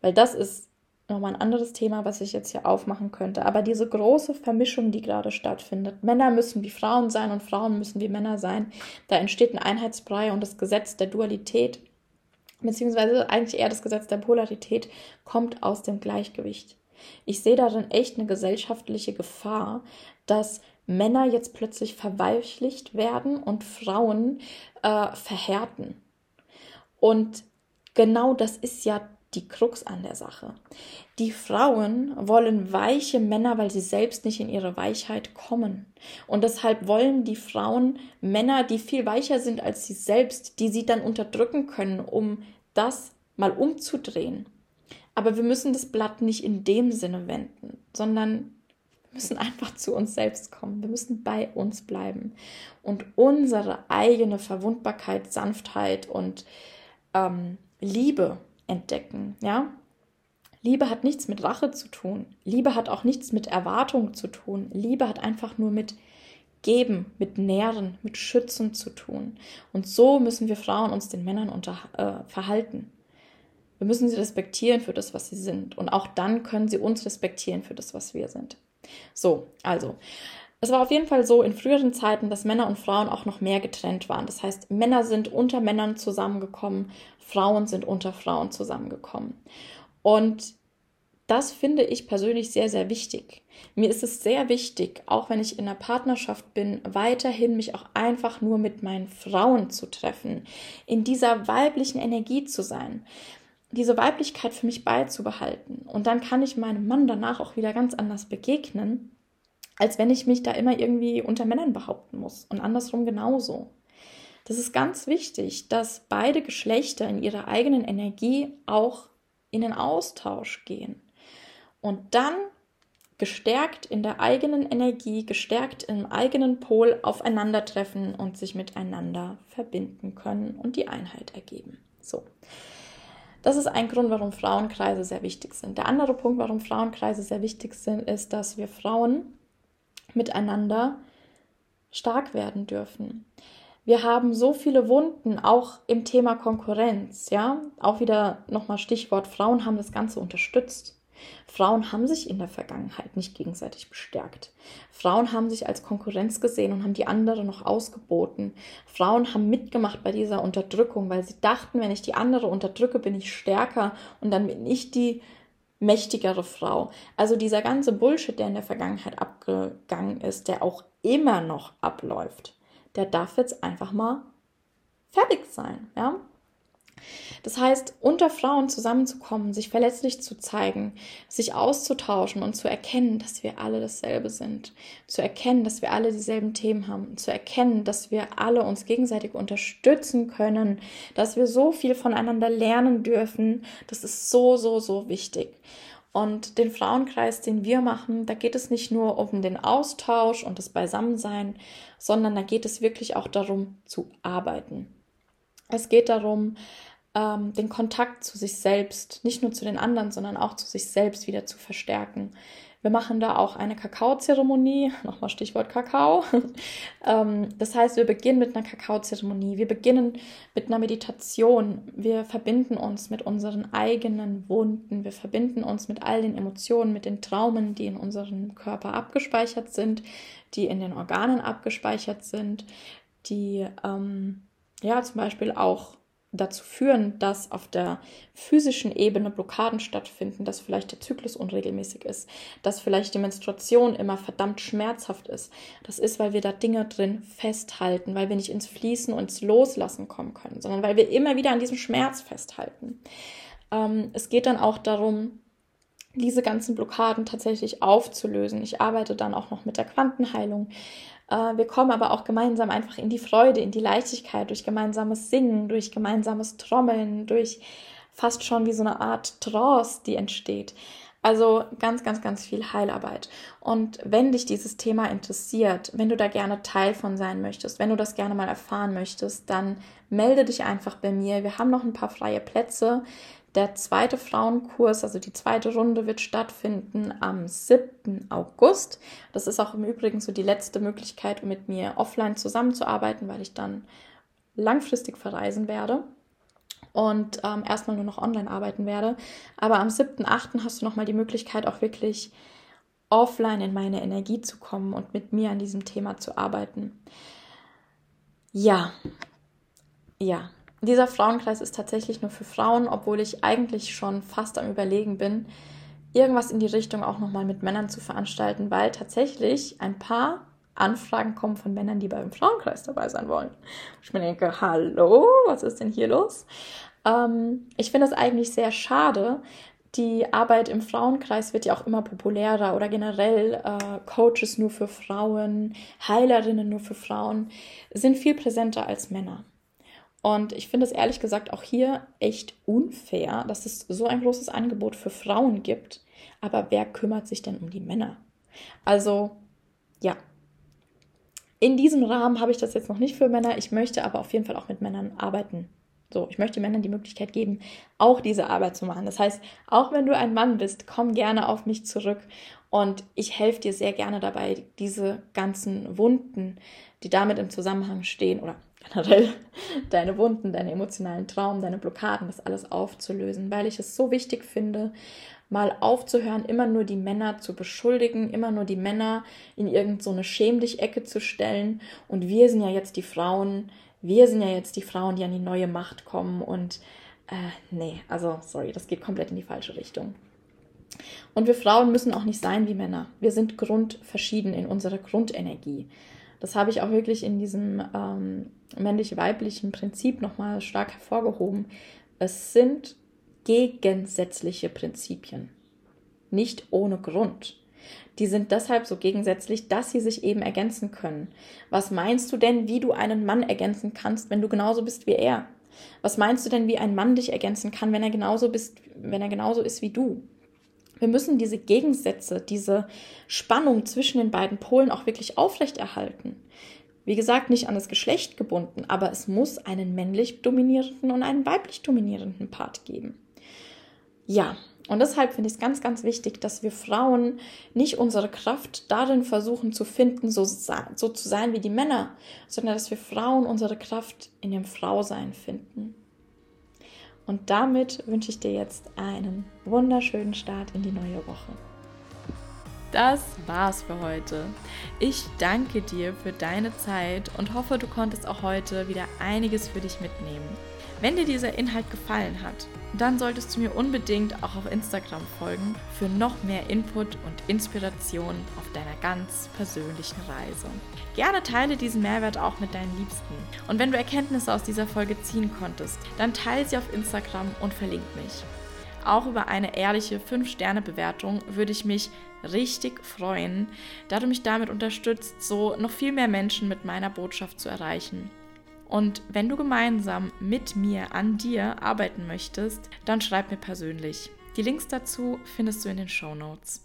Weil das ist nochmal ein anderes Thema, was ich jetzt hier aufmachen könnte. Aber diese große Vermischung, die gerade stattfindet, Männer müssen wie Frauen sein und Frauen müssen wie Männer sein, da entsteht ein Einheitsbrei und das Gesetz der Dualität beziehungsweise eigentlich eher das Gesetz der Polarität, kommt aus dem Gleichgewicht. Ich sehe darin echt eine gesellschaftliche Gefahr, dass Männer jetzt plötzlich verweichlicht werden und Frauen äh, verhärten. Und genau das ist ja die Krux an der Sache. Die Frauen wollen weiche Männer, weil sie selbst nicht in ihre Weichheit kommen. Und deshalb wollen die Frauen Männer, die viel weicher sind als sie selbst, die sie dann unterdrücken können, um das mal umzudrehen. Aber wir müssen das Blatt nicht in dem Sinne wenden, sondern wir müssen einfach zu uns selbst kommen. Wir müssen bei uns bleiben und unsere eigene Verwundbarkeit, Sanftheit und ähm, Liebe entdecken, ja? Liebe hat nichts mit Rache zu tun. Liebe hat auch nichts mit Erwartung zu tun. Liebe hat einfach nur mit Geben, mit Nähren, mit Schützen zu tun. Und so müssen wir Frauen uns den Männern unter, äh, verhalten. Wir müssen sie respektieren für das, was sie sind. Und auch dann können sie uns respektieren für das, was wir sind. So, also. Es war auf jeden Fall so in früheren Zeiten, dass Männer und Frauen auch noch mehr getrennt waren. Das heißt, Männer sind unter Männern zusammengekommen, Frauen sind unter Frauen zusammengekommen. Und das finde ich persönlich sehr, sehr wichtig. Mir ist es sehr wichtig, auch wenn ich in einer Partnerschaft bin, weiterhin mich auch einfach nur mit meinen Frauen zu treffen, in dieser weiblichen Energie zu sein, diese Weiblichkeit für mich beizubehalten. Und dann kann ich meinem Mann danach auch wieder ganz anders begegnen als wenn ich mich da immer irgendwie unter Männern behaupten muss. Und andersrum genauso. Das ist ganz wichtig, dass beide Geschlechter in ihrer eigenen Energie auch in den Austausch gehen. Und dann gestärkt in der eigenen Energie, gestärkt im eigenen Pol aufeinandertreffen und sich miteinander verbinden können und die Einheit ergeben. So. Das ist ein Grund, warum Frauenkreise sehr wichtig sind. Der andere Punkt, warum Frauenkreise sehr wichtig sind, ist, dass wir Frauen miteinander stark werden dürfen. Wir haben so viele Wunden, auch im Thema Konkurrenz, ja. Auch wieder nochmal Stichwort, Frauen haben das Ganze unterstützt. Frauen haben sich in der Vergangenheit nicht gegenseitig bestärkt. Frauen haben sich als Konkurrenz gesehen und haben die andere noch ausgeboten. Frauen haben mitgemacht bei dieser Unterdrückung, weil sie dachten, wenn ich die andere unterdrücke, bin ich stärker und dann bin ich die mächtigere Frau. Also dieser ganze Bullshit, der in der Vergangenheit abgegangen ist, der auch immer noch abläuft, der darf jetzt einfach mal fertig sein, ja? Das heißt, unter Frauen zusammenzukommen, sich verletzlich zu zeigen, sich auszutauschen und zu erkennen, dass wir alle dasselbe sind, zu erkennen, dass wir alle dieselben Themen haben, zu erkennen, dass wir alle uns gegenseitig unterstützen können, dass wir so viel voneinander lernen dürfen, das ist so, so, so wichtig. Und den Frauenkreis, den wir machen, da geht es nicht nur um den Austausch und das Beisammensein, sondern da geht es wirklich auch darum zu arbeiten. Es geht darum, ähm, den Kontakt zu sich selbst, nicht nur zu den anderen, sondern auch zu sich selbst wieder zu verstärken. Wir machen da auch eine Kakaozeremonie, <laughs> nochmal Stichwort Kakao. <laughs> ähm, das heißt, wir beginnen mit einer Kakaozeremonie, wir beginnen mit einer Meditation, wir verbinden uns mit unseren eigenen Wunden, wir verbinden uns mit all den Emotionen, mit den Traumen, die in unserem Körper abgespeichert sind, die in den Organen abgespeichert sind, die ähm, ja zum Beispiel auch dazu führen, dass auf der physischen Ebene Blockaden stattfinden, dass vielleicht der Zyklus unregelmäßig ist, dass vielleicht die Menstruation immer verdammt schmerzhaft ist. Das ist, weil wir da Dinge drin festhalten, weil wir nicht ins Fließen und ins Loslassen kommen können, sondern weil wir immer wieder an diesem Schmerz festhalten. Ähm, es geht dann auch darum, diese ganzen Blockaden tatsächlich aufzulösen. Ich arbeite dann auch noch mit der Quantenheilung. Äh, wir kommen aber auch gemeinsam einfach in die Freude, in die Leichtigkeit, durch gemeinsames Singen, durch gemeinsames Trommeln, durch fast schon wie so eine Art Trance, die entsteht. Also ganz, ganz, ganz viel Heilarbeit. Und wenn dich dieses Thema interessiert, wenn du da gerne Teil von sein möchtest, wenn du das gerne mal erfahren möchtest, dann melde dich einfach bei mir. Wir haben noch ein paar freie Plätze. Der zweite Frauenkurs, also die zweite Runde, wird stattfinden am 7. August. Das ist auch im Übrigen so die letzte Möglichkeit, um mit mir offline zusammenzuarbeiten, weil ich dann langfristig verreisen werde und ähm, erstmal nur noch online arbeiten werde. Aber am 7.8. hast du nochmal die Möglichkeit, auch wirklich offline in meine Energie zu kommen und mit mir an diesem Thema zu arbeiten. Ja, ja, dieser Frauenkreis ist tatsächlich nur für Frauen, obwohl ich eigentlich schon fast am Überlegen bin, irgendwas in die Richtung auch nochmal mit Männern zu veranstalten, weil tatsächlich ein paar Anfragen kommen von Männern, die beim Frauenkreis dabei sein wollen. Ich mir denke, hallo, was ist denn hier los? Ähm, ich finde es eigentlich sehr schade. Die Arbeit im Frauenkreis wird ja auch immer populärer oder generell äh, Coaches nur für Frauen, Heilerinnen nur für Frauen sind viel präsenter als Männer. Und ich finde es ehrlich gesagt auch hier echt unfair, dass es so ein großes Angebot für Frauen gibt. Aber wer kümmert sich denn um die Männer? Also, ja. In diesem Rahmen habe ich das jetzt noch nicht für Männer. Ich möchte aber auf jeden Fall auch mit Männern arbeiten. So, ich möchte Männern die Möglichkeit geben, auch diese Arbeit zu machen. Das heißt, auch wenn du ein Mann bist, komm gerne auf mich zurück und ich helfe dir sehr gerne dabei, diese ganzen Wunden, die damit im Zusammenhang stehen oder generell deine Wunden, deine emotionalen Traum, deine Blockaden, das alles aufzulösen, weil ich es so wichtig finde, mal aufzuhören, immer nur die Männer zu beschuldigen, immer nur die Männer in irgendeine so schäm ecke zu stellen. Und wir sind ja jetzt die Frauen, wir sind ja jetzt die Frauen, die an die neue Macht kommen. Und äh, nee, also sorry, das geht komplett in die falsche Richtung. Und wir Frauen müssen auch nicht sein wie Männer. Wir sind grundverschieden in unserer Grundenergie. Das habe ich auch wirklich in diesem ähm, männlich-weiblichen Prinzip nochmal stark hervorgehoben. Es sind gegensätzliche Prinzipien, nicht ohne Grund. Die sind deshalb so gegensätzlich, dass sie sich eben ergänzen können. Was meinst du denn, wie du einen Mann ergänzen kannst, wenn du genauso bist wie er? Was meinst du denn, wie ein Mann dich ergänzen kann, wenn er genauso bist, wenn er genauso ist wie du? Wir müssen diese Gegensätze, diese Spannung zwischen den beiden Polen auch wirklich aufrechterhalten. Wie gesagt, nicht an das Geschlecht gebunden, aber es muss einen männlich dominierenden und einen weiblich dominierenden Part geben. Ja, und deshalb finde ich es ganz, ganz wichtig, dass wir Frauen nicht unsere Kraft darin versuchen zu finden, so, so zu sein wie die Männer, sondern dass wir Frauen unsere Kraft in dem Frausein finden. Und damit wünsche ich dir jetzt einen wunderschönen Start in die neue Woche das war's für heute. Ich danke dir für deine Zeit und hoffe, du konntest auch heute wieder einiges für dich mitnehmen. Wenn dir dieser Inhalt gefallen hat, dann solltest du mir unbedingt auch auf Instagram folgen für noch mehr Input und Inspiration auf deiner ganz persönlichen Reise. Gerne teile diesen Mehrwert auch mit deinen Liebsten. Und wenn du Erkenntnisse aus dieser Folge ziehen konntest, dann teile sie auf Instagram und verlink mich. Auch über eine ehrliche 5-Sterne-Bewertung würde ich mich richtig freuen, da du mich damit unterstützt, so noch viel mehr Menschen mit meiner Botschaft zu erreichen. Und wenn du gemeinsam mit mir an dir arbeiten möchtest, dann schreib mir persönlich. Die Links dazu findest du in den Show Notes.